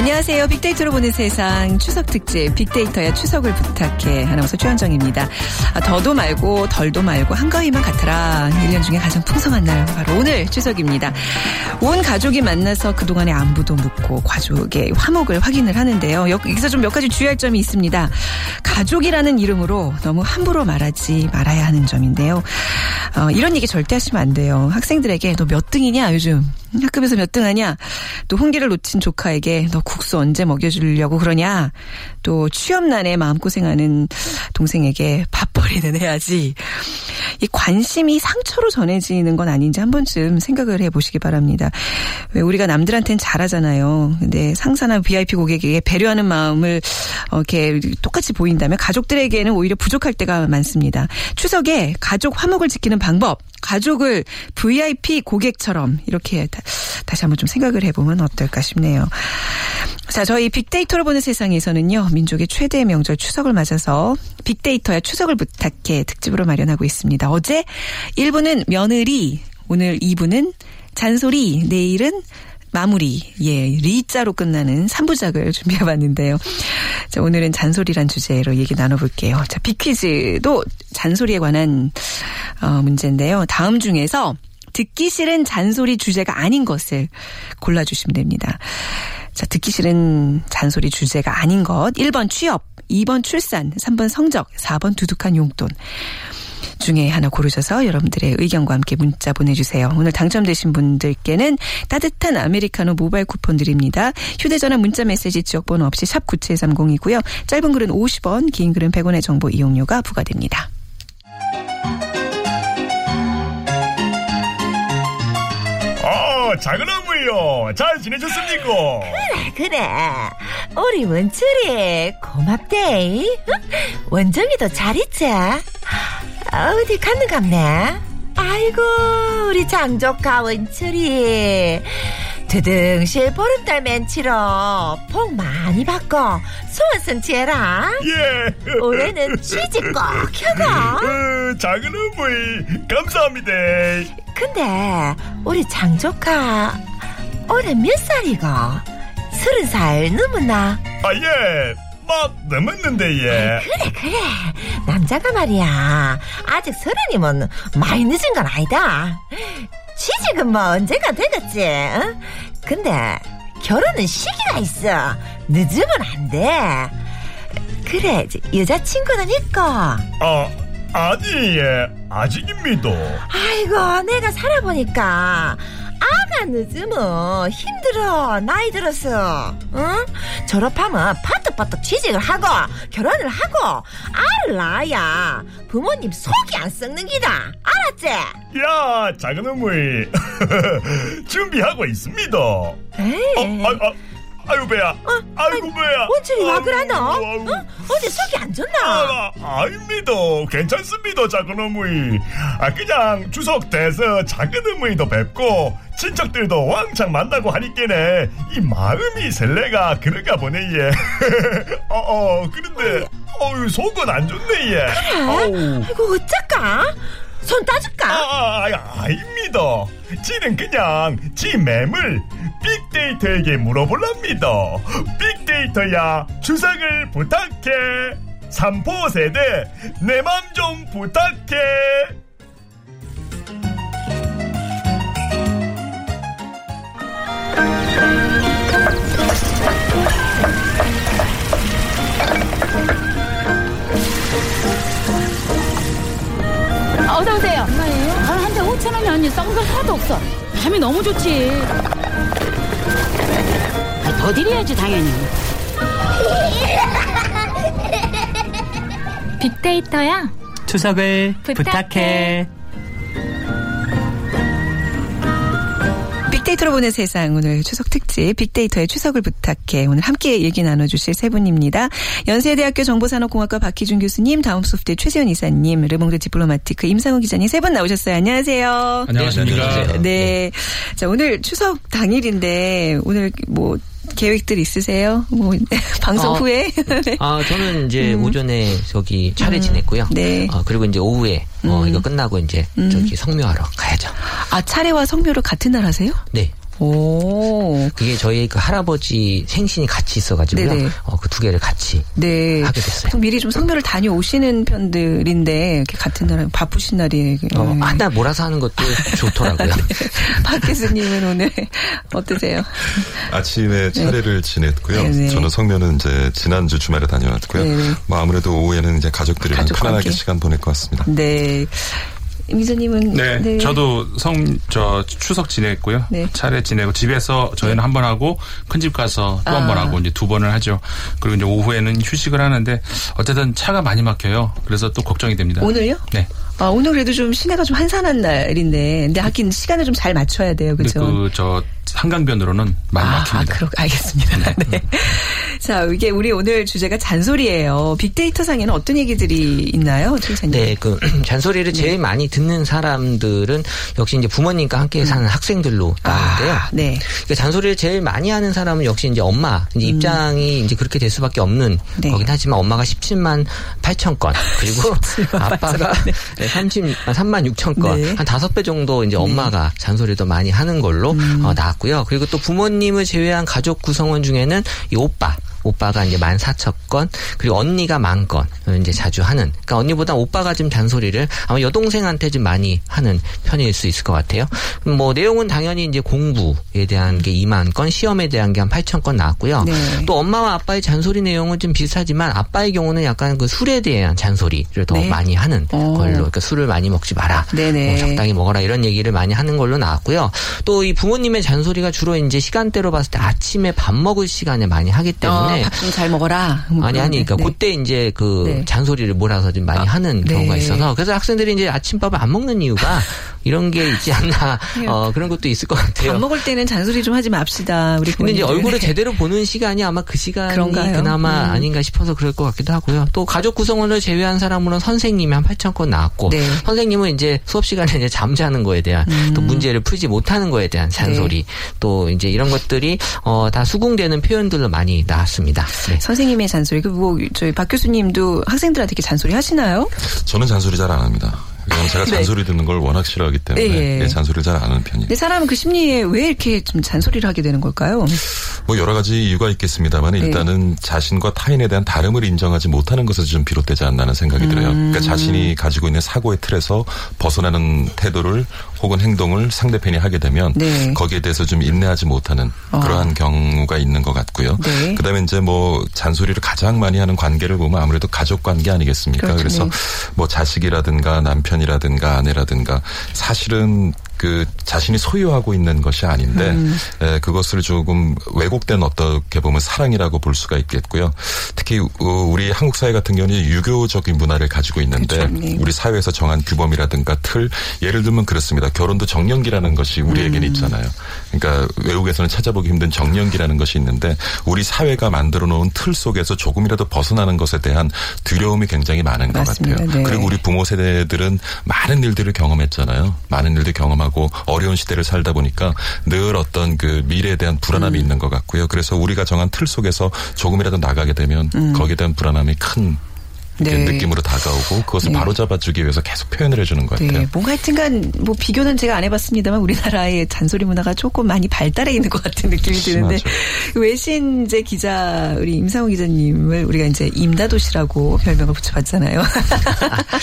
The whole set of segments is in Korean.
안녕하세요. 빅데이터로 보는 세상 추석 특집 빅데이터야 추석을 부탁해 아나운서 최현정입니다. 아, 더도 말고 덜도 말고 한가위만 같아라. 1년 중에 가장 풍성한 날 바로 오늘 추석입니다. 온 가족이 만나서 그동안의 안부도 묻고 가족의 화목을 확인을 하는데요. 여기서 좀 몇 가지 주의할 점이 있습니다. 가족이라는 이름으로 너무 함부로 말하지 말아야 하는 점인데요. 어, 이런 얘기 절대 하시면 안 돼요. 학생들에게 너 몇 등이냐 요즘 학급에서 몇 등 하냐? 또 홍기를 놓친 조카에게 너 국수 언제 먹여주려고 그러냐? 또 취업난에 마음고생하는 동생에게 밥벌이는 해야지 이 관심이 상처로 전해지는 건 아닌지 한 번쯤 생각을 해보시기 바랍니다. 왜 우리가 남들한테는 잘하잖아요. 근데 상사나 VIP 고객에게 배려하는 마음을 어, 이렇게 똑같이 보인다면 가족들에게는 오히려 부족할 때가 많습니다. 추석에 가족 화목을 지키는 방법, 가족을 VIP 고객처럼 이렇게 다, 다시 한번 좀 생각을 해보면 어떨까 싶네요. 자, 저희 빅데이터로 보는 세상에서는요, 민족의 최대 명절 추석을 맞아서 빅데이터야 추석을 부탁해 특집으로 마련하고 있습니다. 어제 1부는 며느리, 오늘 2부는 잔소리, 내일은 마무리, 예, 리자로 끝나는 3부작을 준비해봤는데요. 자, 오늘은 잔소리란 주제로 얘기 나눠볼게요. 자, 빅퀴즈도 잔소리에 관한, 어, 문제인데요. 다음 중에서 듣기 싫은 잔소리 주제가 아닌 것을 골라주시면 됩니다. 자, 듣기 싫은 잔소리 주제가 아닌 것. 1번 취업, 2번 출산, 3번 성적, 4번 두둑한 용돈. 중에 하나 고르셔서 여러분들의 의견과 함께 문자 보내주세요. 오늘 당첨되신 분들께는 따뜻한 아메리카노 모바일 쿠폰 드립니다. 휴대전화 문자 메시지 지역번호 없이 샵 9730이고요. 짧은 글은 50원, 긴 글은 100원의 정보 이용료가 부과됩니다. 어, 작은 어머니요. 잘 지내셨습니까? 그래 그래 우리 원철이 고맙대 원정이도 잘 있지 어디 갔는갑네 아이고 우리 장조카 원철이 드등실 보름달 맨치러 복 많이 받고 소원성취해라 예. 올해는 취직 꼭 켜가 어, 작은 어머니, 감사합니다. 근데 우리 장조카 올해 몇 살이가? 서른 살 넘었나? 아, 예. 막 넘었는데, 예. 그래 그래 남자가 말이야 아직 서른이면 많이 늦은 건 아니다 취직은 뭐 언젠가 되겠지 응? 근데 결혼은 시기가 있어 늦으면 안돼 그래 여자친구는 있고 아, 아니, 예. 아직입니다. 아이고 내가 살아보니까 아가 늦으면 힘들어 나이 들어서 응? 졸업하면 파떡파떡 취직을 하고 결혼을 하고 아를 낳아야 부모님 속이 안 썩는 기다 알았지? 야, 작은 어머니. 준비하고 있습니다. 어, 에이 아, 아, 아유, 배야. 아이고, 배야. 원철이 와? 아이고, 아이고. 응? 어제 속이 안 좋나? 아, 아닙니다. 괜찮습니다, 작은 어머니. 아, 그냥 추석 돼서 작은 어머니도 뵙고, 친척들도 왕창 만나고 하니께네, 이 마음이 설레가 그런가 보네, 예. 어, 어, 그런데, 어유 속은 안 좋네, 예. 아우. 아이고 어쩔까? 손 따줄까? 아, 아, 아, 아닙니다. 지는 그냥 지 매물 빅데이터에게 물어볼랍니다. 빅데이터야 추석을 부탁해. 삼포세대 내 맘 좀 부탁해. 어서 오세요. 얼마예요? 아, 한잔 5천 원이 언니 썩은 건 하나도 없어. 밤이 너무 좋지. 아, 더 드려야지 당연히. 빅데이터야. 추석을 부탁해. 빅데이터로 보는 세상 오늘 추석 특집 빅데이터의 추석을 부탁해 오늘 함께 얘기 나눠주실 세 분입니다. 연세대학교 정보산업공학과 박희준 교수님, 다음소프트의 최재원 이사님, 르몽드 디플로마티크 임상우 기자님 세 분 나오셨어요. 안녕하세요. 안녕하십니까. 네. 자, 오늘 추석 당일인데 오늘 뭐 계획들 있으세요? 뭐 방송 어. 후에? 네. 아, 저는 이제 오전에 저기 차례 지냈고요. 네. 어, 그리고 이제 오후에 어, 음. 이거 끝나고 이제 저기 성묘하러 가야죠. 아, 차례와 성묘를 같은 날 하세요? 네. 오. 그게 저희 그 할아버지 생신이 같이 있어가지고요. 네네. 어, 그 두 개를 같이 네. 하게 됐어요. 미리 좀 성묘를 다녀오시는 편들인데 이렇게 같은 날 바쁘신 날이 어, 음. 한달 몰아서 하는 것도 좋더라고요. 박 교수님은 오늘 어떠세요? 아침에 차례를 지냈고요. 네네. 저는 성묘는 이제 지난주 주말에 다녀왔고요. 네네. 뭐 아무래도 오후에는 이제 가족들이랑 가족과 편안하게 함께. 시간 보낼 것 같습니다. 네. 임 기자님은 네, 저도 성, 저, 추석 지냈고요. 네. 차례 지내고 집에서 저희는 한번 하고 큰 집 가서 또 한번 아. 하고 이제 두 번을 하죠. 그리고 이제 오후에는 휴식을 하는데 어쨌든 차가 많이 막혀요. 그래서 또 걱정이 됩니다. 오늘요? 네. 아, 오늘 그래도 좀 시내가 좀 한산한 날인데 근데 하긴 시간을 좀 잘 맞춰야 돼요. 그렇죠? 그, 저, 한강변으로는 많이 아, 막힙니다. 그렇, 알겠습니다. 네. 자, 이게 우리 오늘 주제가 잔소리예요. 빅데이터 상에는 어떤 얘기들이 있나요, 최사님? 네, 그 잔소리를 제일 많이 듣는 사람들은 역시 이제 부모님과 함께 사는 학생들로 나오는데요. 음. 아, 네. 그러니까 잔소리를 제일 많이 하는 사람은 역시 이제 엄마 이제 입장이 이제 그렇게 될 수밖에 없는 음. 네. 거긴 하지만 엄마가 17만 8천 건 그리고 17만 아빠가 8천 건. 네, 30 3만 6천 건 네. 한 다섯 배 정도 이제 엄마가 잔소리를 더 많이 하는 걸로 음. 어, 나왔고요. 그리고 또 부모님을 제외한 가족 구성원 중에는 이 오빠 오빠가 이제 만 사천 건 그리고 언니가 만 건 이제 자주 하는 그러니까 언니보다 오빠가 좀 잔소리를 아마 여동생한테 좀 많이 하는 편일 수 있을 것 같아요. 뭐 내용은 당연히 이제 공부에 대한 게 2만 건, 시험에 대한 게 한 8천 건 나왔고요. 네. 또 엄마와 아빠의 잔소리 내용은 좀 비슷하지만 아빠의 경우는 약간 그 술에 대한 잔소리를 더 네. 많이 하는 어. 걸로 그러니까 술을 많이 먹지 마라. 네네. 뭐 적당히 먹어라 이런 얘기를 많이 하는 걸로 나왔고요. 또 이 부모님의 잔소리가 주로 이제 시간대로 봤을 때 아침에 밥 먹을 시간에 많이 하기 때문에 어, 밥 좀 잘 먹어라. 뭐 아니 아니 그러니까 그런데. 그때 이제 그 네. 잔소리를 몰아서 좀 많이 아, 하는 네. 경우가 있어서 그래서 학생들이 이제 아침밥을 안 먹는 이유가 이런 게 있지 않나 어 그런 것도 있을 것 같아요. 밥 먹을 때는 잔소리 좀 하지 맙시다. 우리 근데 이제. 얼굴을 네. 제대로 보는 시간이 아마 그 시간이 그런가요? 그나마 음. 아닌가 싶어서 그럴 것 같기도 하고요. 또 가족 구성원을 제외한 사람으로는 선생님이 한 8천 건 나왔고 네. 선생님은 이제 수업 시간에 이제 잠자는 거에 대한 음. 또 문제를 풀지 못하는 거에 대한 잔소리 네. 또 이제 이런 것들이 어 다 수긍되는 표현들로 많이 나왔습니다. 네. 선생님의 잔소리. 그 뭐 저희 박 교수님도 학생들한테 이렇게 잔소리 하시나요? 저는 잔소리 잘 안 합니다. 왜냐면 제가 네. 잔소리 듣는 걸 워낙 싫어하기 때문에 예. 예, 잔소리를 잘 안 하는 편이에요. 근데 사람은 그 심리에 왜 이렇게 좀 잔소리를 하게 되는 걸까요? 뭐 여러 가지 이유가 있겠습니다만 네. 일단은 자신과 타인에 대한 다름을 인정하지 못하는 것에서 좀 비롯되지 않나는 생각이 들어요. 음. 그러니까 자신이 가지고 있는 사고의 틀에서 벗어나는 태도를 혹은 행동을 상대편이 하게 되면 네. 거기에 대해서 좀 인내하지 못하는 어. 그러한 경우가 있는 것 같고요. 네. 그다음에 이제 뭐 잔소리를 가장 많이 하는 관계를 보면 아무래도 가족 관계 아니겠습니까? 그렇죠. 그래서 네. 뭐 자식이라든가 남편 이라든가 아내라든가 사실은 그 자신이 소유하고 있는 것이 아닌데 음. 에, 그것을 조금 왜곡된 어떻게 보면 사랑이라고 볼 수가 있겠고요. 특히 어, 우리 한국 사회 같은 경우는 유교적인 문화를 가지고 있는데 그렇죠. 네. 우리 사회에서 정한 규범이라든가 틀 예를 들면 그렇습니다. 결혼도 정년기라는 것이 우리에게는 음. 있잖아요. 그러니까 외국에서는 찾아보기 힘든 정년기라는 것이 있는데 우리 사회가 만들어 놓은 틀 속에서 조금이라도 벗어나는 것에 대한 두려움이 굉장히 많은 것 맞습니다. 같아요. 네. 그리고 우리 부모 세대들은 많은 일들을 경험했잖아요. 많은 일들 경험하고 어려운 시대를 살다 보니까 늘 어떤 그 미래에 대한 불안함이 음. 있는 것 같고요. 그래서 우리가 정한 틀 속에서 조금이라도 나가게 되면 거기에 대한 불안함이 큰 음. 네. 느낌으로 다가오고 그것을 네. 바로잡아주기 위해서 계속 표현을 해주는 것 같아요. 네, 뭔가 하여튼간 뭐 비교는 제가 안 해봤습니다만 우리나라의 잔소리 문화가 조금 많이 발달해 있는 것 같은 느낌이 드는데 심하죠. 외신제 기자 우리 임상우 기자님을 우리가 이제 임다도시라고 별명을 붙여봤잖아요.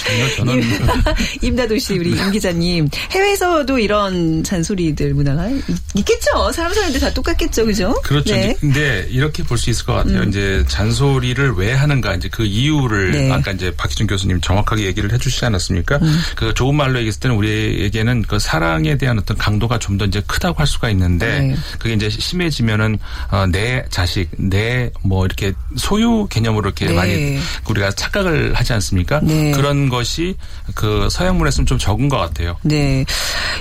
전혀 저는 임다도시 우리 임 기자님 해외에서도 이런 잔소리들 문화가 있- 있겠죠. 사람 사는데 다 똑같겠죠, 그죠? 그렇죠. 네. 근데 이렇게 볼 수 있을 것 같아요. 이제 잔소리를 왜 하는가 이제 그 이유를 네. 네. 아까 이제 박희준 교수님 정확하게 얘기를 해주시지 않았습니까? 음. 그 좋은 말로 얘기했을 때는 우리에게는 그 사랑에 대한 어떤 강도가 좀 더 이제 크다고 할 수가 있는데 네. 그게 이제 심해지면은 어, 내 자식, 내 뭐 이렇게 소유 개념으로 이렇게 네. 많이 우리가 착각을 하지 않습니까? 네. 그런 것이 그 서양문에서는 좀 적은 것 같아요. 네.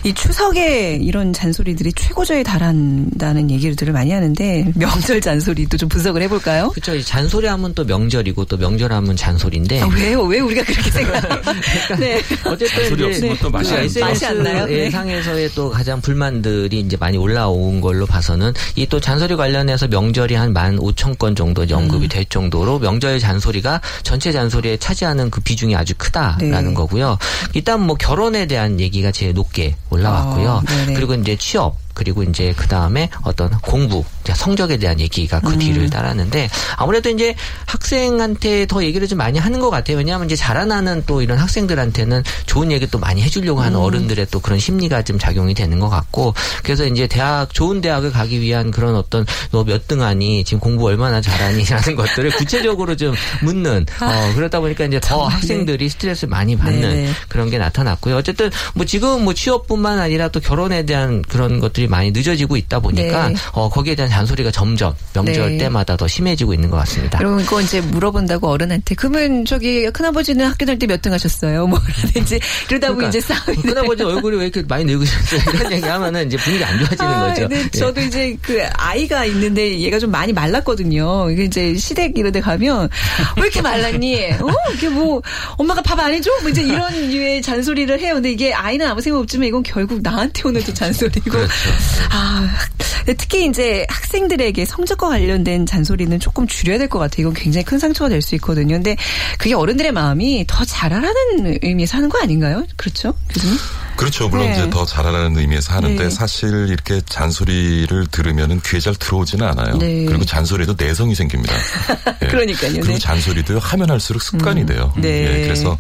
이 추석에 이런 잔소리들이 최고조에 달한다는 얘기들을 많이 하는데 명절 잔소리도 좀 분석을 해볼까요? 그렇죠. 잔소리하면 또 명절이고 또 명절하면 잔소리 인데. 아, 왜요? 왜 우리가 그렇게 생각? 네. 어쨌든 잔소리 이제 없으면 또 맛이 그안 나요. 맛이 안 나요? 네. 상에서의 또 가장 불만들이 이제 많이 올라온 걸로 봐서는 이 또 잔소리 관련해서 명절이 한 만 오천 건 정도 이제 음. 언급이 될 정도로 명절 잔소리가 전체 잔소리에 차지하는 그 비중이 아주 크다라는 네. 거고요. 일단 뭐 결혼에 대한 얘기가 제일 높게 올라왔고요. 아, 네네. 그리고 이제 취업 그리고 이제 그 다음에 어떤 공부, 성적에 대한 얘기가 그 음. 뒤를 따랐는데 아무래도 이제 학생한테 더 얘기를 좀 많이 하는 것 같아요. 왜냐하면 이제 자라나는 또 이런 학생들한테는 좋은 얘기 또 많이 해주려고 하는 음. 어른들의 또 그런 심리가 좀 작용이 되는 것 같고 그래서 이제 대학 좋은 대학을 가기 위한 그런 어떤 너 몇 등 하니 지금 공부 얼마나 잘하니라는 것들을 구체적으로 좀 묻는 어 그러다 보니까 이제 더 정말, 네. 학생들이 스트레스를 많이 받는 네네. 그런 게 나타났고요. 어쨌든 뭐 지금 뭐 취업뿐만 아니라 또 결혼에 대한 그런 것들이 많이 늦어지고 있다 보니까 네. 어 거기에 대한 잔소리가 점점 명절 네. 때마다 더 심해지고 있는 것 같습니다. 여러분 그거 이제 물어본다고 어른한테 그러면 저기 큰아버지는 학교 다닐 때 몇 등 하셨어요? 뭐라든지 이러다 보면 이제 싸움이 큰아버지 얼굴이 왜 이렇게 많이 늙으셨어요? 이런 얘기 하면은 이제 분위기 안 좋아지는 아, 거죠. 네, 예. 저도 이제 그 아이가 있는데 얘가 좀 많이 말랐거든요. 이게 이제 시댁 이런 데 가면 왜 이렇게 말랐니? 어, 이게 뭐 엄마가 밥 안 해줘? 뭐 이제 이런 류의 잔소리를 해요. 근데 이게 아이는 아무 생각 없지만 이건 결국 나한테 오는 또 잔소리고. 그렇죠. 아, 근데 특히 이제 학생 들에게 성적과 관련된 잔소리는 조금 줄여야 될 것 같아요. 이건 굉장히 큰 상처가 될 수 있거든요. 근데 그게 어른들의 마음이 더 잘하라는 의미에서 하는 거 아닌가요? 그렇죠? 교수님? 그렇죠. 물론 네. 이제 더 잘하라는 의미에서 하는데 네. 사실 이렇게 잔소리를 들으면은 귀에 잘 들어오지는 않아요. 네. 그리고 잔소리도 내성이 생깁니다. 예. 그러니까요. 그리고 네. 잔소리도 하면 할수록 습관이 돼요. 네. 예, 그래서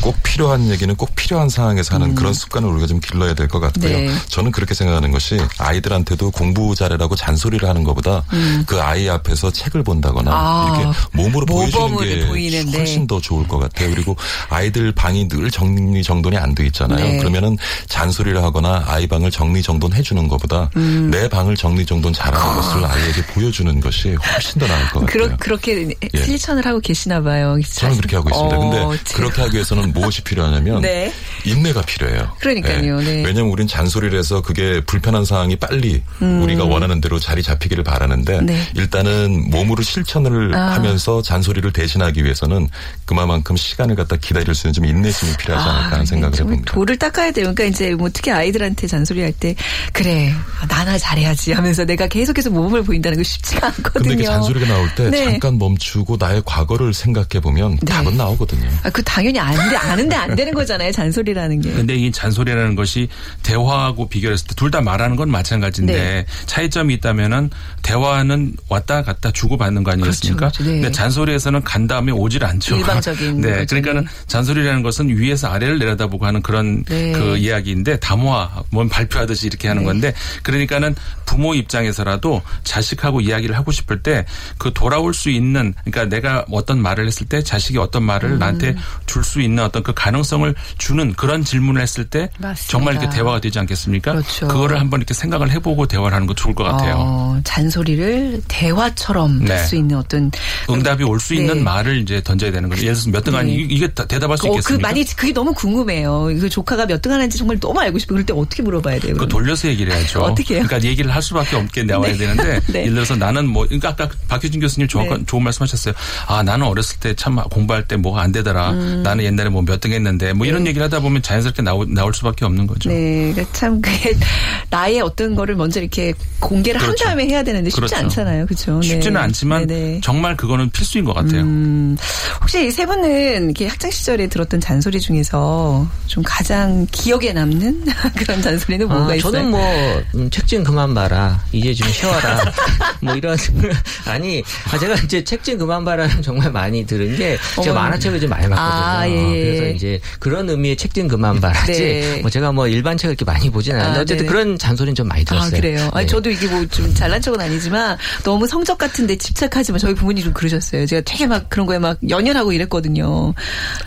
꼭 필요한 얘기는 꼭 필요한 상황에서 하는 그런 습관을 우리가 좀 길러야 될 것 같고요. 음. 네. 저는 그렇게 생각하는 것이 아이들한테도 공부 잘해라고 잔소리를 하는 것보다 그 아이 앞에서 책을 본다거나 음. 아, 이렇게 몸으로 보여주는 게. 훨씬 더 좋을 것 같아요. 그리고 아이들 방이 늘 정리 정돈이 안 돼 있잖아요. 네. 그러면은 잔소리를 하거나 아이 방을 정리 정돈 해 주는 것보다 음. 내 방을 정리 정돈 잘하는 것을 아이에게 보여주는 것이 훨씬 더 나을 것 같아요. 그렇게 예. 실천을 하고 계시나 봐요. 저는 그렇게 하고 있습니다. 어, 근데 제가- 그렇게 하기 위해서는 무엇이 필요하냐면 네. 인내가 필요해요. 그러니까요, 네. 왜냐하면 우리는 잔소리를 해서 그게 불편한 상황이 빨리 우리가 원하는 대로 자리 잡히기를 바라는데 음. 네. 일단은 몸으로 실천을 아. 하면서 잔소리를 대신하기 위해서는 그만큼 시간을 갖다 기다릴 수 있는 좀 인내심이 필요하지 않을까 하는 생각을 아, 정말 해봅니다. 돌을 닦아야 돼요. 그러니까 이제 뭐 특히 아이들한테 잔소리할 때 그래 아, 나나 잘해야지 하면서 내가 계속해서 모범을 보인다는 거 쉽지가 않거든요. 근데 이게 잔소리가 나올 때 네. 잠깐 멈추고 나의 과거를 생각해 보면 네. 답은 나오거든요. 아, 그 당연히 아는데 아는데 안 되는 거잖아요. 잔소리라는 게. 근데 이 잔소리라는 것이 대화하고 비교했을 때 둘 다 말하는 건 마찬가지인데 네. 차이점이 있다면은 대화는 왔다 갔다 주고 받는 거 아니겠습니까? 그렇죠, 그렇죠. 네. 근데 잔소리에서는 간 다음에 오질 않죠. 일방적인 네, 거죠. 그러니까는 잔소리라는 것은 위에서 아래를 내려다보고 하는 그런 네. 그 이야기인데 담화, 뭔 발표하듯이 이렇게 하는 네. 건데 그러니까는 부모 입장에서라도 자식하고 이야기를 하고 싶을 때 그 돌아올 수 있는 그러니까 내가 어떤 말을 했을 때 자식이 어떤 말을 음. 나한테 줄 수 있는 어떤 그 가능성을 주는 그런 질문을 했을 때 맞습니다. 정말 이렇게 대화가 되지 않겠습니까? 그렇죠. 거를 한번 이렇게 생각을 해보고 대화를 하는 거 좋을 것 같아요. 어, 잔소리를 대화처럼 네. 할수 있는 어떤 응답이 올수 네. 있는 말을 이제 던져야 되는 거죠. 예를 들어서 몇 등 아니 네. 이게 다 대답할 수 어, 그 있겠습니까? 많이 그게 너무 궁금해요. 그 조카가 몇 등 하는 지 정말 너무 알고 싶어요. 그럴 때 어떻게 물어봐야 돼요? 그? 돌려서 얘기를 해야죠. 어떻게 해요? 그러니까 얘기를 할 수밖에 없게 나와야 네. 되는데 네. 예를 들어서 나는 뭐 그러니까 아까 박효진 교수님 좋은, 네. 좋은 말씀하셨어요. 아 나는 어렸을 때 참 공부할 때 뭐가 안 되더라. 음. 나는 옛날에 뭐 몇 등 했는데 뭐 이런 얘기를 하다 보면 자연스럽게 나오, 나올 수밖에 없는 거죠. 네, 그러니까 참 그게 나의 어떤 거를 먼저 이렇게 공개를 그렇죠. 한 다음에 해야 되는데 쉽지 그렇죠. 않잖아요, 그렇죠? 쉽지는 않지만 네네. 정말 그거는 필수인 것 같아요. 음, 혹시 이세 분은 이렇게 학창 시절에 들었던 잔소리 중에서 좀 가장 기억 에 남는 그런 잔소리는 뭐가 아, 있어요? 저는 뭐, 음, 책좀 그만 봐라. 이제 좀 쉬어라. 뭐 이런. 아니, 아, 제가 이제 책 좀 그만 봐라는 정말 많이 들은 게 제가. 만화책을 좀 많이 봤거든요. 아, 예, 예. 그래서 예. 이제 그런 의미의 책 좀 그만 봐라지. 네. 뭐 제가 뭐 일반 책을 이렇게 많이 보지는 않는데 아, 어쨌든 네네. 그런 잔소리는 좀 많이 들었어요. 아, 그래요? 아니, 네. 저도 이게 뭐 좀 잘난 척은 아니지만 너무 성적 같은데 집착하지 마. 저희 부모님 좀 그러셨어요. 제가 되게 막 그런 거에 막 연연하고 이랬거든요.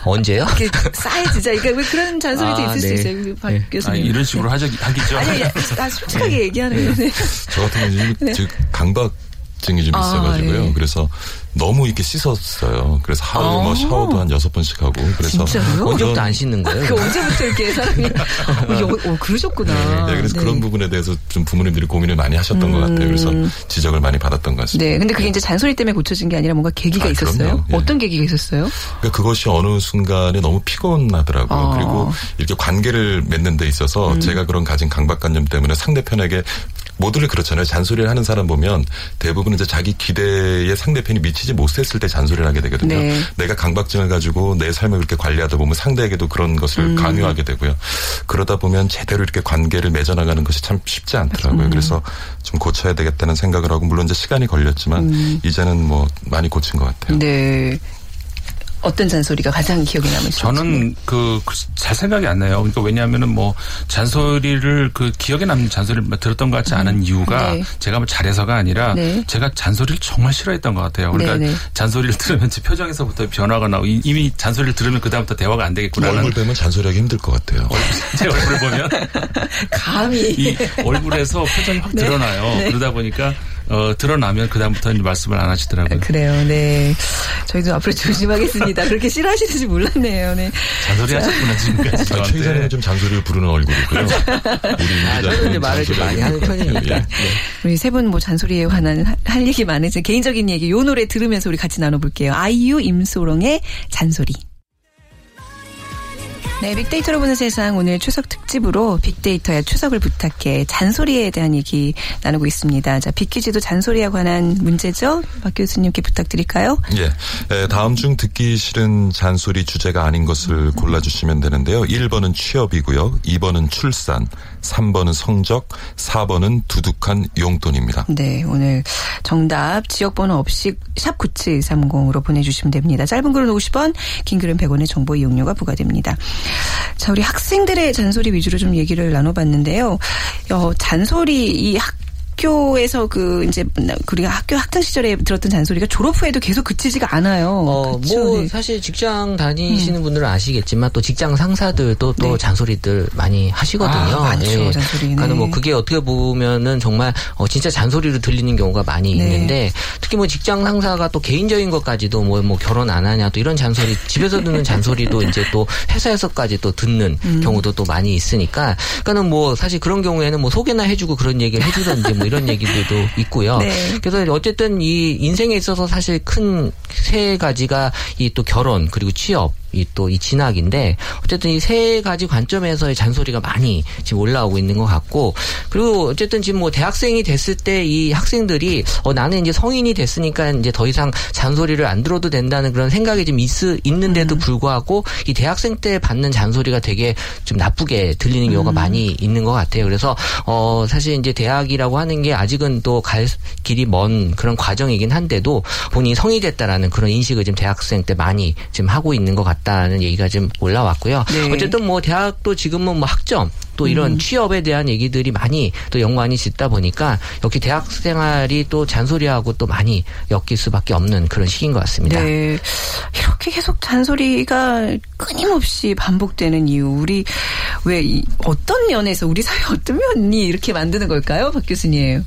언제요? 이렇게 쌓여지자. 그러니까 왜 그런 잔소리도 아, 있을 네. 수 있어요. 박 네. 교수님. 아니, 이런 식으로 하자, 하기죠. 아니, 솔직하게 얘기하는 거예요. 저 같은 경우는 네. 즉 강박 증이 좀 아, 있어가지고요. 예. 그래서 너무 이렇게 씻었어요. 그래서 하루에 아. 뭐 샤워도 한 여섯 번씩 하고. 그래서? 언제부터 안 씻는 거예요? 그 언제부터 이렇게 사람이. 어, 여- 어, 그러셨구나. 네, 그래서 네. 그런 부분에 대해서 좀 부모님들이 고민을 많이 하셨던 것 같아요. 그래서 지적을 많이 받았던 것 같습니다. 네, 근데 그게 이제 잔소리 때문에 고쳐진 게 아니라 뭔가 계기가 아, 있었어요. 예. 어떤 계기가 있었어요? 그러니까 그것이 어느 순간에 너무 피곤하더라고요. 아. 음. 그리고 이렇게 관계를 맺는 데 있어서 제가 그런 가진 강박관념 때문에 상대편에게 모두를 그렇잖아요. 잔소리를 하는 사람 보면 대부분 이제 자기 기대에 상대편이 미치지 못했을 때 잔소리를 하게 되거든요. 네. 내가 강박증을 가지고 내 삶을 그렇게 관리하다 보면 상대에게도 그런 것을 음. 강요하게 되고요. 그러다 보면 제대로 이렇게 관계를 맺어나가는 것이 참 쉽지 않더라고요. 음. 그래서 좀 고쳐야 되겠다는 생각을 하고 물론 이제 시간이 걸렸지만 이제는 뭐 많이 고친 것 같아요. 음. 네. 어떤 잔소리가 가장 기억에 남으시죠? 저는 그 잘 생각이 안 나요. 그러니까 왜냐하면은 뭐 잔소리를 그 기억에 남는 잔소리를 들었던 것 같지 않은 이유가 네. 제가 뭐 잘해서가 아니라 네. 제가 잔소리를 정말 싫어했던 것 같아요. 그러니까 네, 네. 잔소리를 들으면 제 표정에서부터 변화가 나고 이- 이미 잔소리를 들으면 그 다음부터 대화가 안 되겠구나는 얼굴 뵈면 잔소리하기 힘들 것 같아요. 제 얼굴을 보면 감히. 이 얼굴에서 표정이 확 드러나요. 네. 그러다 보니까 어, 드러나면 그 다음부터는 말씀을 안 하시더라고요. 그래요, 네. 저희도 앞으로 조심하겠습니다. 그렇게 싫어하시는지 몰랐네요, 네. 잔소리 하셨구나 지금까지 아, 최 저한테. 기자님은 좀 잔소리를 부르는 얼굴이고요. 우리 아, 임 저는 이제 말을 좀 많이 하는 편이니까. 예. 네. 우리 세 분 뭐 잔소리에 관한 하- 할 얘기 많으죠. 개인적인 얘기, 요 노래 들으면서 우리 같이 나눠볼게요. 아이유 임소롱의 잔소리. 네, 빅데이터로 보는 세상 오늘 추석 특집으로 빅데이터야 추석을 부탁해 잔소리에 대한 얘기 나누고 있습니다. 자, 빅퀴즈도 잔소리에 관한 문제죠? 박 교수님께 부탁드릴까요? 예. 에, 다음 중 듣기 싫은 잔소리 주제가 아닌 것을 골라주시면 되는데요. 1번은 취업이고요. 2번은 출산, 3번은 성적, 4번은 두둑한 용돈입니다. 네, 오늘 정답 지역번호 없이 샵 9730으로 보내주시면 됩니다. 짧은 글은 50원, 긴 글은 100원의 정보 이용료가 부과됩니다. 자, 우리 학생들의 잔소리 위주로 좀 얘기를 나눠봤는데요. 어, 잔소리 이 학, 학교에서 그 이제 우리가 학교 학창 시절에 들었던 잔소리가 졸업 후에도 계속 그치지가 않아요. 어? 뭐 네. 사실 직장 다니시는 분들은 아시겠지만 또 직장 상사들도 또 네. 잔소리들 많이 하시거든요. 아, 많죠, 잔소리는. 그러니까 뭐 그게 어떻게 보면은 정말 어, 진짜 잔소리로 들리는 경우가 많이 네. 있는데 특히 뭐 직장 상사가 또 개인적인 것까지도 뭐, 뭐 결혼 안 하냐 또 이런 잔소리 집에서 듣는 잔소리도 이제 또 회사에서까지 또 듣는 음. 경우도 또 많이 있으니까 그러니까는 뭐 사실 그런 경우에는 뭐 소개나 해주고 그런 얘기를 해주던지 뭐 이런 얘기들도 있고요. 네. 그래서 어쨌든 이 인생에 있어서 사실 큰 세 가지가 이 또 결혼 그리고 취업 이 또 이 진학인데 어쨌든 이 세 가지 관점에서의 잔소리가 많이 지금 올라오고 있는 것 같고 그리고 어쨌든 지금 뭐 대학생이 됐을 때 이 학생들이 어 나는 이제 성인이 됐으니까 이제 더 이상 잔소리를 안 들어도 된다는 그런 생각이 좀 있, 있는데도 불구하고 이 대학생 때 받는 잔소리가 되게 좀 나쁘게 들리는 경우가 많이 있는 것 같아요. 그래서 어 사실 이제 대학이라고 하는 게 아직은 또 갈 길이 먼 그런 과정이긴 한데도 본인이 성이 됐다라는 그런 인식을 지금 대학생 때 많이 지금 하고 있는 것 같 다는 얘기가 좀 올라왔고요. 네. 어쨌든 뭐 대학도 지금은 뭐 학점 또 이런 취업에 대한 얘기들이 많이 또 연관이 짓다 보니까 역시 대학 생활이 또 잔소리하고 또 많이 엮일 수밖에 없는 그런 시기인 것 같습니다. 네. 이렇게 계속 잔소리가 끊임없이 반복되는 이유, 우리 왜 이- 어떤 면에서 우리 사회 어떤 면이 이렇게 만드는 걸까요, 박 교수님?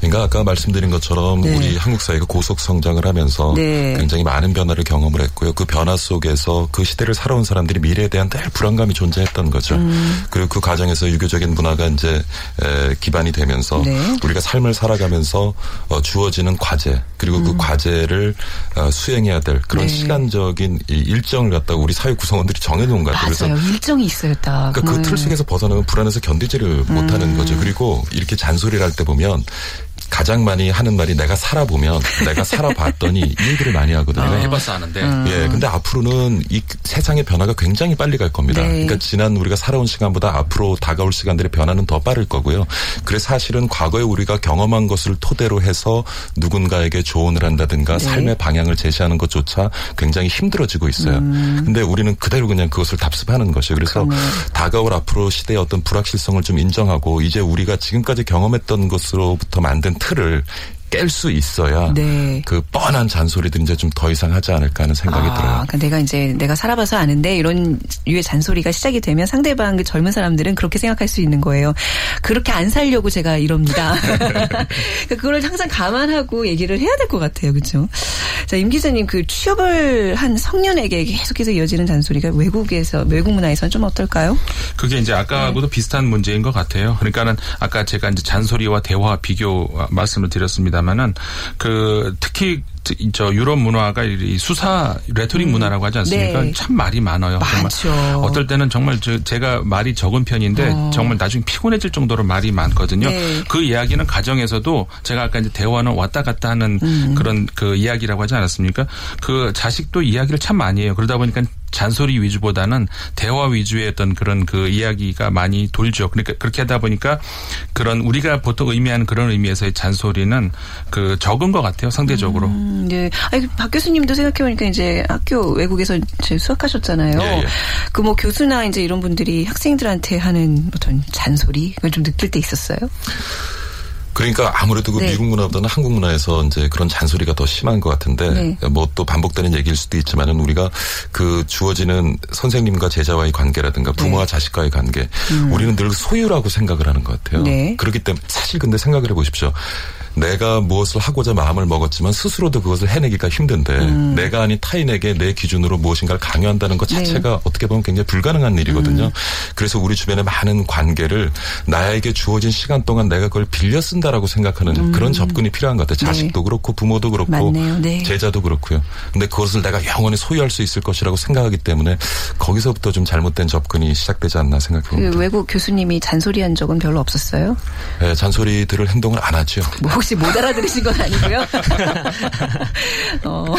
그러니까 아까 말씀드린 것처럼 네. 우리 한국 사회가 고속 성장을 하면서 네. 굉장히 많은 변화를 경험을 했고요. 그 변화 속에서 그 시대를 살아온 사람들이 미래에 대한 늘 불안감이 존재했던 거죠. 음. 그리고 그 과정에서 유교적인 문화가 이제 에, 기반이 되면서 네. 우리가 삶을 살아가면서 어, 주어지는 과제 그리고 그 과제를 어, 수행해야 될 그런 음. 네. 시간적인 이 일정을 갖다가 우리 사회 구성원들이 정해놓은 것 같아요. 맞아요. 일정이 있어요, 딱. 그러니까 그틀 속에서 벗어나면 불안해서 견디지를 못하는 거죠. 그리고 이렇게 잔소리를 할 때 보면 가장 많이 하는 말이 내가 살아보면 내가 살아봤더니 이 얘기를 많이 하거든요. 내가 해봐서 아는데. 예, 근데 앞으로는 이 세상의 변화가 굉장히 빨리 갈 겁니다. 네. 그러니까 지난 우리가 살아온 시간보다 앞으로 다가올 시간들의 변화는 더 빠를 거고요. 그래서 사실은 과거에 우리가 경험한 것을 토대로 해서 누군가에게 조언을 한다든가 네. 삶의 방향을 제시하는 것조차 굉장히 힘들어지고 있어요. 음. 근데 우리는 그대로 그냥 그것을 답습하는 것이에요. 그래서 다가올 앞으로 시대의 어떤 불확실성을 좀 인정하고 이제 우리가 지금까지 경험했던 것으로부터 만든 틀을 깰 수 있어야 네. 그 뻔한 잔소리들이 이제 좀 더 이상 하지 않을까 하는 생각이 아, 들어요. 그러니까 내가 이제 내가 살아봐서 아는데 이런 유의 잔소리가 시작이 되면 상대방 그 젊은 사람들은 그렇게 생각할 수 있는 거예요. 그렇게 안 살려고 제가 이럽니다. 그러니까 그걸 항상 감안하고 얘기를 해야 될 것 같아요, 그렇죠? 자, 임 기자님 그 취업을 한 성년에게 계속해서 이어지는 잔소리가 외국에서 외국 문화에서는 좀 어떨까요? 그게 이제 아까하고도 비슷한 문제인 것 같아요. 그러니까는 아까 제가 이제 잔소리와 대화 비교 말씀을 드렸습니다 만은 그 특히 저 유럽 문화가 이 수사 레토릭 문화라고 하지 않습니까? 네. 참 말이 많아요. 정말 많죠. 어떨 때는 정말 저 제가 말이 적은 편인데 어. 정말 나중에 피곤해질 정도로 말이 많거든요. 네. 그 이야기는 가정에서도 제가 아까 이제 대화는 왔다 갔다 하는 음. 그런 그 이야기라고 하지 않았습니까? 그 자식도 이야기를 참 많이 해요. 그러다 보니까 잔소리 위주보다는 대화 위주의 어떤 그런 그 이야기가 많이 돌죠. 그러니까 그렇게 하다 보니까 그런 우리가 보통 의미하는 그런 의미에서의 잔소리는 그 적은 것 같아요. 상대적으로. 음, 네. 아니, 박 교수님도 생각해보니까 이제 학교 외국에서 이제 수학하셨잖아요. 예, 예. 그뭐 교수나 이제 이런 분들이 학생들한테 하는 어떤 잔소리, 그걸 좀 느낄 때 있었어요? 그러니까 아무래도 그 네. 미국 문화보다는 한국 문화에서 이제 그런 잔소리가 더 심한 것 같은데 네. 뭐또 반복되는 얘기일 수도 있지만은 우리가 그 주어지는 선생님과 제자와의 관계라든가 부모와 자식과의 관계 우리는 늘 소유라고 생각을 하는 것 같아요. 네. 그렇기 때문에 사실 근데 생각을 해보십시오. 내가 무엇을 하고자 마음을 먹었지만 스스로도 그것을 해내기가 힘든데 내가 아닌 타인에게 내 기준으로 무엇인가를 강요한다는 것 자체가 어떻게 보면 굉장히 불가능한 일이거든요. 그래서 우리 주변의 많은 관계를 나에게 주어진 시간 동안 내가 그걸 빌려 쓴다라고 생각하는 그런 접근이 필요한 것 같아요. 자식도 그렇고 부모도 그렇고. 네. 제자도 그렇고요. 근데 그것을 내가 영원히 소유할 수 있을 것이라고 생각하기 때문에 거기서부터 좀 잘못된 접근이 시작되지 않나 생각해 그. 외국 교수님이 잔소리한 적은 별로 없었어요? 예, 잔소리 들을 행동을 안 하죠. 뭐 혹시 못 알아들으신 건 아니고요. 어,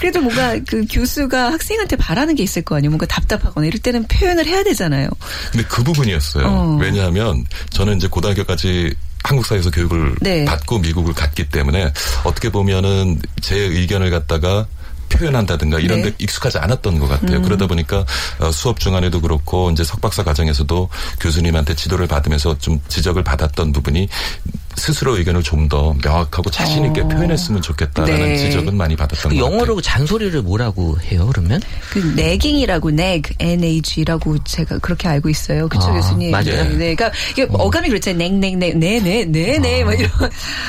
그래도 뭔가 그 교수가 학생한테 바라는 게 있을 거 아니에요. 뭔가 답답하거나 이럴 때는 표현을 해야 되잖아요. 근데 그 부분이었어요. 어. 왜냐하면 저는 이제 고등학교까지 한국 사회에서 교육을 네. 받고 미국을 갔기 때문에 어떻게 보면은 제 의견을 갖다가 표현한다든가 이런 네. 데 익숙하지 않았던 것 같아요. 음. 그러다 보니까 어, 수업 중간에도 그렇고 이제 석박사 과정에서도 교수님한테 지도를 받으면서 좀 지적을 받았던 부분이 스스로 의견을 좀 더 명확하고 자신 있게 어. 표현했으면 좋겠다라는 네. 지적은 많이 받았던 그 것 같아요. 영어로 잔소리를 뭐라고 해요, 그러면? 그 내깅이라고 neg, n-a-g라고 제가 그렇게 알고 있어요. 그쵸 아, 교수님? 맞아요. 네, 그러니까 이게 어감이 그렇잖아요. nag nag nag, 네네, 네네, 막 이런.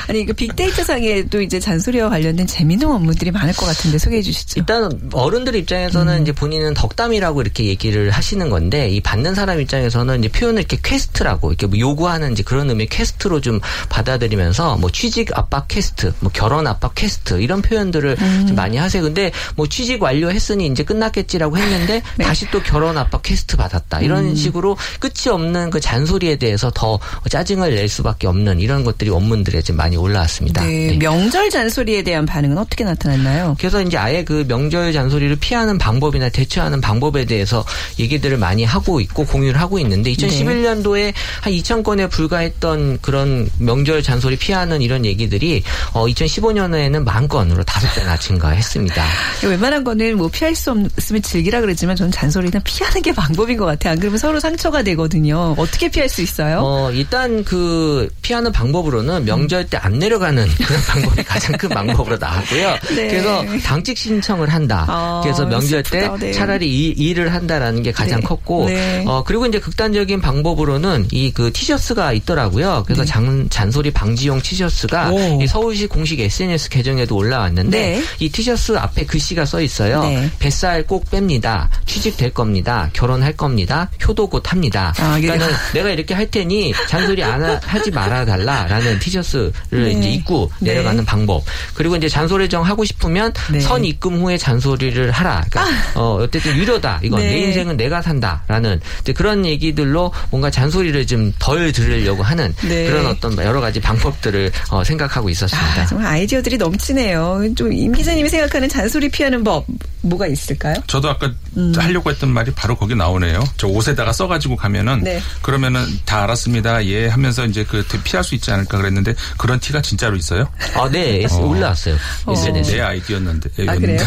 아니 그 빅데이터 상에도 이제 잔소리와 관련된 재밌는 원문들이 많을 것 같은데 소개해 주시죠. 일단 어른들 입장에서는 음. 이제 본인은 덕담이라고 이렇게 얘기를 하시는 건데 이 받는 사람 입장에서는 이제 표현을 이렇게 quest라고 이렇게 뭐 요구하는 이제 그런 의미 의 quest로 좀 받아들이면서 뭐 취직 압박 퀘스트, 뭐 결혼 압박 퀘스트 이런 표현들을 음. 좀 많이 하세요. 근데 뭐 취직 완료했으니 이제 끝났겠지라고 했는데 네. 다시 또 결혼 압박 퀘스트 받았다. 이런 음. 식으로 끝이 없는 그 잔소리에 대해서 더 짜증을 낼 수밖에 없는 이런 것들이 원문들에 지금 많이 올라왔습니다. 네, 네. 명절 잔소리에 대한 반응은 어떻게 나타났나요? 그래서 이제 아예 그 명절 잔소리를 피하는 방법이나 대처하는 방법에 대해서 얘기들을 많이 하고 있고 공유를 하고 있는데 2011년도에 한 2,000건에 불과했던 그런 명절 잔소리 피하는 이런 얘기들이 어 2015년에는 만 건으로 다섯 배나 증가했습니다. 웬만한 거는 뭐 피할 수 없으면 즐기라 그랬지만 저는 잔소리는 피하는 게 방법인 것 같아요. 안 그러면 서로 상처가 되거든요. 어떻게 피할 수 있어요? 어, 일단 그 피하는 방법으로는 명절 때 안 내려가는 그런 방법이 가장 큰 방법으로 나왔고요. 네. 그래서 당직 신청을 한다. 아, 그래서 명절 슬프다. 때 네. 차라리 일, 일을 한다라는 게 가장 네. 컸고, 네. 어, 그리고 이제 극단적인 방법으로는 이 그 티셔츠가 있더라고요. 그래서 네. 장, 잔 소리 방지용 티셔츠가 서울시 공식 SNS 계정에도 올라왔는데 네. 이 티셔츠 앞에 글씨가 써 있어요. 네. 뱃살 꼭 뺍니다. 취직될 겁니다. 결혼할 겁니다. 효도 곧 합니다. 아, 그러니까는 내가 이렇게 할 테니 잔소리 안 하, 하지 말아 달라라는 티셔츠를 네. 이제 입고 네. 내려가는 방법. 그리고 이제 잔소리 정 하고 싶으면 네. 선 입금 후에 잔소리를 하라. 그러니까 어 어쨌든 유료다. 이건 네. 내 인생은 내가 산다라는 그런 얘기들로 뭔가 잔소리를 좀 덜 들으려고 하는 네. 그런 어떤 여러 가지 방법들을 어, 생각하고 있었습니다. 아, 정말 아이디어들이 넘치네요. 좀 임 기자님이 생각하는 잔소리 피하는 법 뭐가 있을까요? 저도 아까 음. 하려고 했던 말이 바로 거기 나오네요. 저 옷에다가 써가지고 가면은 네. 그러면은 다 알았습니다. 예 하면서 이제 그 피할 수 있지 않을까 그랬는데 그런 티가 진짜로 있어요? 아, 네. 어. 올라왔어요. 내 아이디어였는데. 아, 그래요?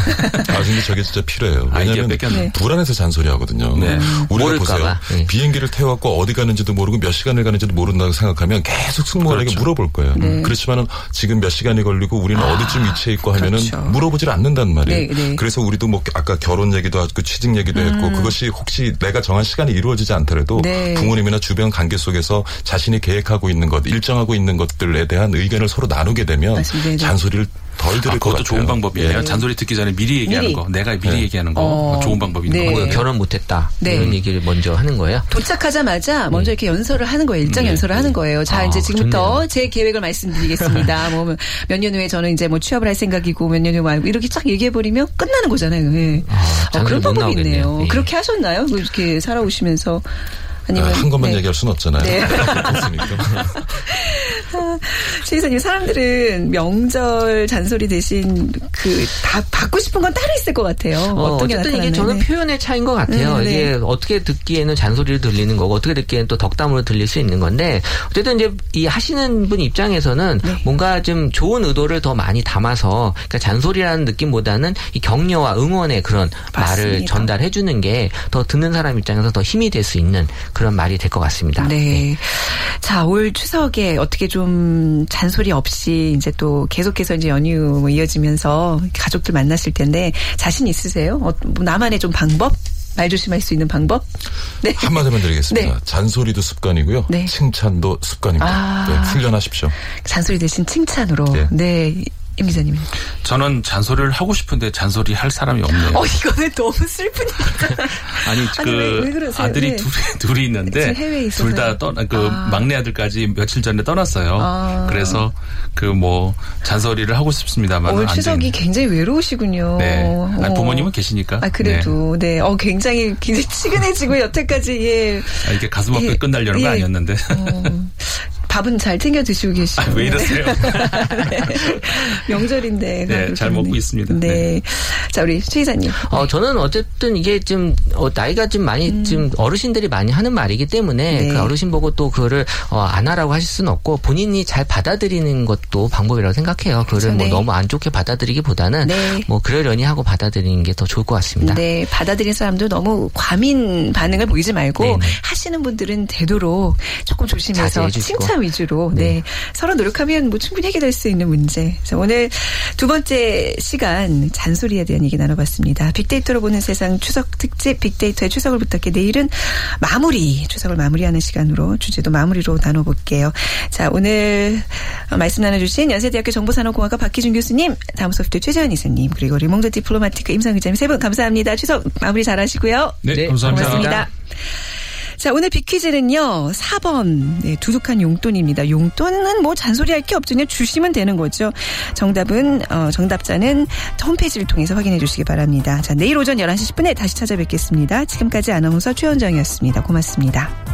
아 근데 저게 진짜 필요해요. 왜냐하면. 네. 불안해서 잔소리 하거든요. 네. 우리가 모를까 보세요. 봐. 네. 비행기를 태워갖고 어디 가는지도 모르고 몇 시간을 가는지도 모른다고 생각하면 계속 승무원에게 그렇죠. 물어볼 거예요. 네. 그렇지만은 지금 몇 시간이 걸리고 우리는 어디쯤 위치해 있고 하면은 그렇죠. 물어보질 않는단 말이에요. 네, 네. 그래서 우리도 뭐 아까 결혼 얘기도 하고 취직 얘기도 했고 그것이 혹시 내가 정한 시간이 이루어지지 않더라도 음. 네. 부모님이나 주변 관계 속에서 자신이 계획하고 있는 것, 일정하고 있는 것들에 대한 의견을 서로 나누게 되면 맞습니다. 네. 잔소리를 덜 들을 아, 것 그것도 같아요. 좋은 방법이네요. 예. 잔소리 듣기 전에 미리 얘기하는 미리. 거. 내가 미리 네. 얘기하는 거. 어, 좋은 방법인 네. 거. 뭐 결혼 못했다. 네. 이런 얘기를 먼저 하는 거예요. 도착하자마자 먼저 이렇게 연설을 하는 거예요. 일정 네. 연설을 하는 거예요. 자, 아, 이제 지금부터 좋네요. 제 계획을 말씀드리겠습니다. 뭐 몇 년 후에 저는 이제 뭐 취업을 할 생각이고 몇 년 후에 말고 이렇게 쫙 얘기해 버리면 끝나는 거잖아요. 예. 아, 어, 잔소리 그런 못 방법이 있네요. 예. 그렇게 하셨나요? 뭐 이렇게 살아오시면서 아니면 아, 한 것만 네. 얘기할 수는 없잖아요. 네. 없으니까. 최 이사님 사람들은 명절 잔소리 대신 그 다 받고 싶은 건 따로 있을 것 같아요. 어, 어떤 게 어쨌든 이게? 저는 네. 표현의 차이인 것 같아요. 음, 네. 이게 어떻게 듣기에는 잔소리로 들리는 거고 어떻게 듣기에는 또 덕담으로 들릴 수 있는 건데 어쨌든 이제 이 하시는 분 입장에서는 네. 뭔가 좀 좋은 의도를 더 많이 담아서 그러니까 잔소리라는 느낌보다는 이 격려와 응원의 그런 말을 맞습니다. 전달해 주는 게 더 듣는 사람 입장에서 더 힘이 될 수 있는 그런 말이 될 것 같습니다. 네. 자, 올 추석에 어떻게 좀 잔소리 없이 이제 또 계속해서 이제 연휴 뭐 이어지면서 가족들 만났을 텐데 자신 있으세요? 어, 뭐 나만의 좀 방법? 말 조심할 수 있는 방법? 네. 한마디만 드리겠습니다. 네. 잔소리도 습관이고요. 네. 칭찬도 습관입니다. 아. 네, 훈련하십시오. 잔소리 대신 칭찬으로. 네. 네. 임 기자님. 저는 잔소리를 하고 싶은데 잔소리 할 사람이 없네요. 어, 이거는 너무 슬픈 얘기잖아요. 아니 아니, 그 왜- 왜? 아들이 네. 둘이 둘이 있는데? 둘 다 떠나 그 아. 막내 아들까지 며칠 전에 떠났어요. 아. 그래서 그 뭐 잔소리를 하고 싶습니다만 올 추석이 굉장히 외로우시군요. 네. 아니, 어. 부모님은 계시니까. 아, 그래도, 네. 어, 굉장히, 굉장히 치근해지고, 여태까지, 예. 아, 이게 가슴 아프게 예, 끝날려는 거 예. 아니었는데. 어, 밥은 잘 챙겨 드시고 계시고. 아, 왜 이러세요? 명절인데. 네, 잘 먹고 있습니다. 네. 네. 자, 우리 최 이사님. 어, 저는 어쨌든 이게 좀, 어, 나이가 좀 많이, 좀 어르신들이 많이 하는 말이기 때문에 음. 네. 그 어르신 보고 또 그거를, 어, 안 하라고 하실 수는 없고 본인이 잘 받아들이는 것도 방법이라고 생각해요. 그거를 뭐 네. 너무 안 좋게 받아들이기보다는 네. 뭐 그러려니 하고 받아들이는 게 더 좋을 것 같습니다. 네, 받아들인 사람도 너무 과민 반응을 보이지 말고 네네. 하시는 분들은 되도록 조금 조심해서 자제 위주로 네. 네. 서로 노력하면 뭐 충분히 해결될 수 있는 문제. 그래서 오늘 두 번째 시간 잔소리에 대한 얘기 나눠봤습니다. 빅데이터로 보는 세상 추석 특집 빅데이터의 추석을 부탁해 내일은 마무리 추석을 마무리하는 시간으로 주제도 마무리로 나눠볼게요. 자 오늘 말씀 나눠주신 연세대학교 정보산업공학과 박희준 교수님, 다음 소프트 최재원 이사님 그리고 르몽드 디플로마티크 임상 기자님 세 분 감사합니다. 추석 마무리 잘하시고요. 네, 네, 감사합니다. 고맙습니다. 자, 오늘 빅퀴즈는요, 4번, 네, 두둑한 용돈입니다. 용돈은 뭐 잔소리할 게 없죠. 그냥 주시면 되는 거죠. 정답은, 어, 정답자는 홈페이지를 통해서 확인해 주시기 바랍니다. 자, 내일 오전 11시 10분에 다시 찾아뵙겠습니다. 지금까지 아나운서 최원정이었습니다. 고맙습니다.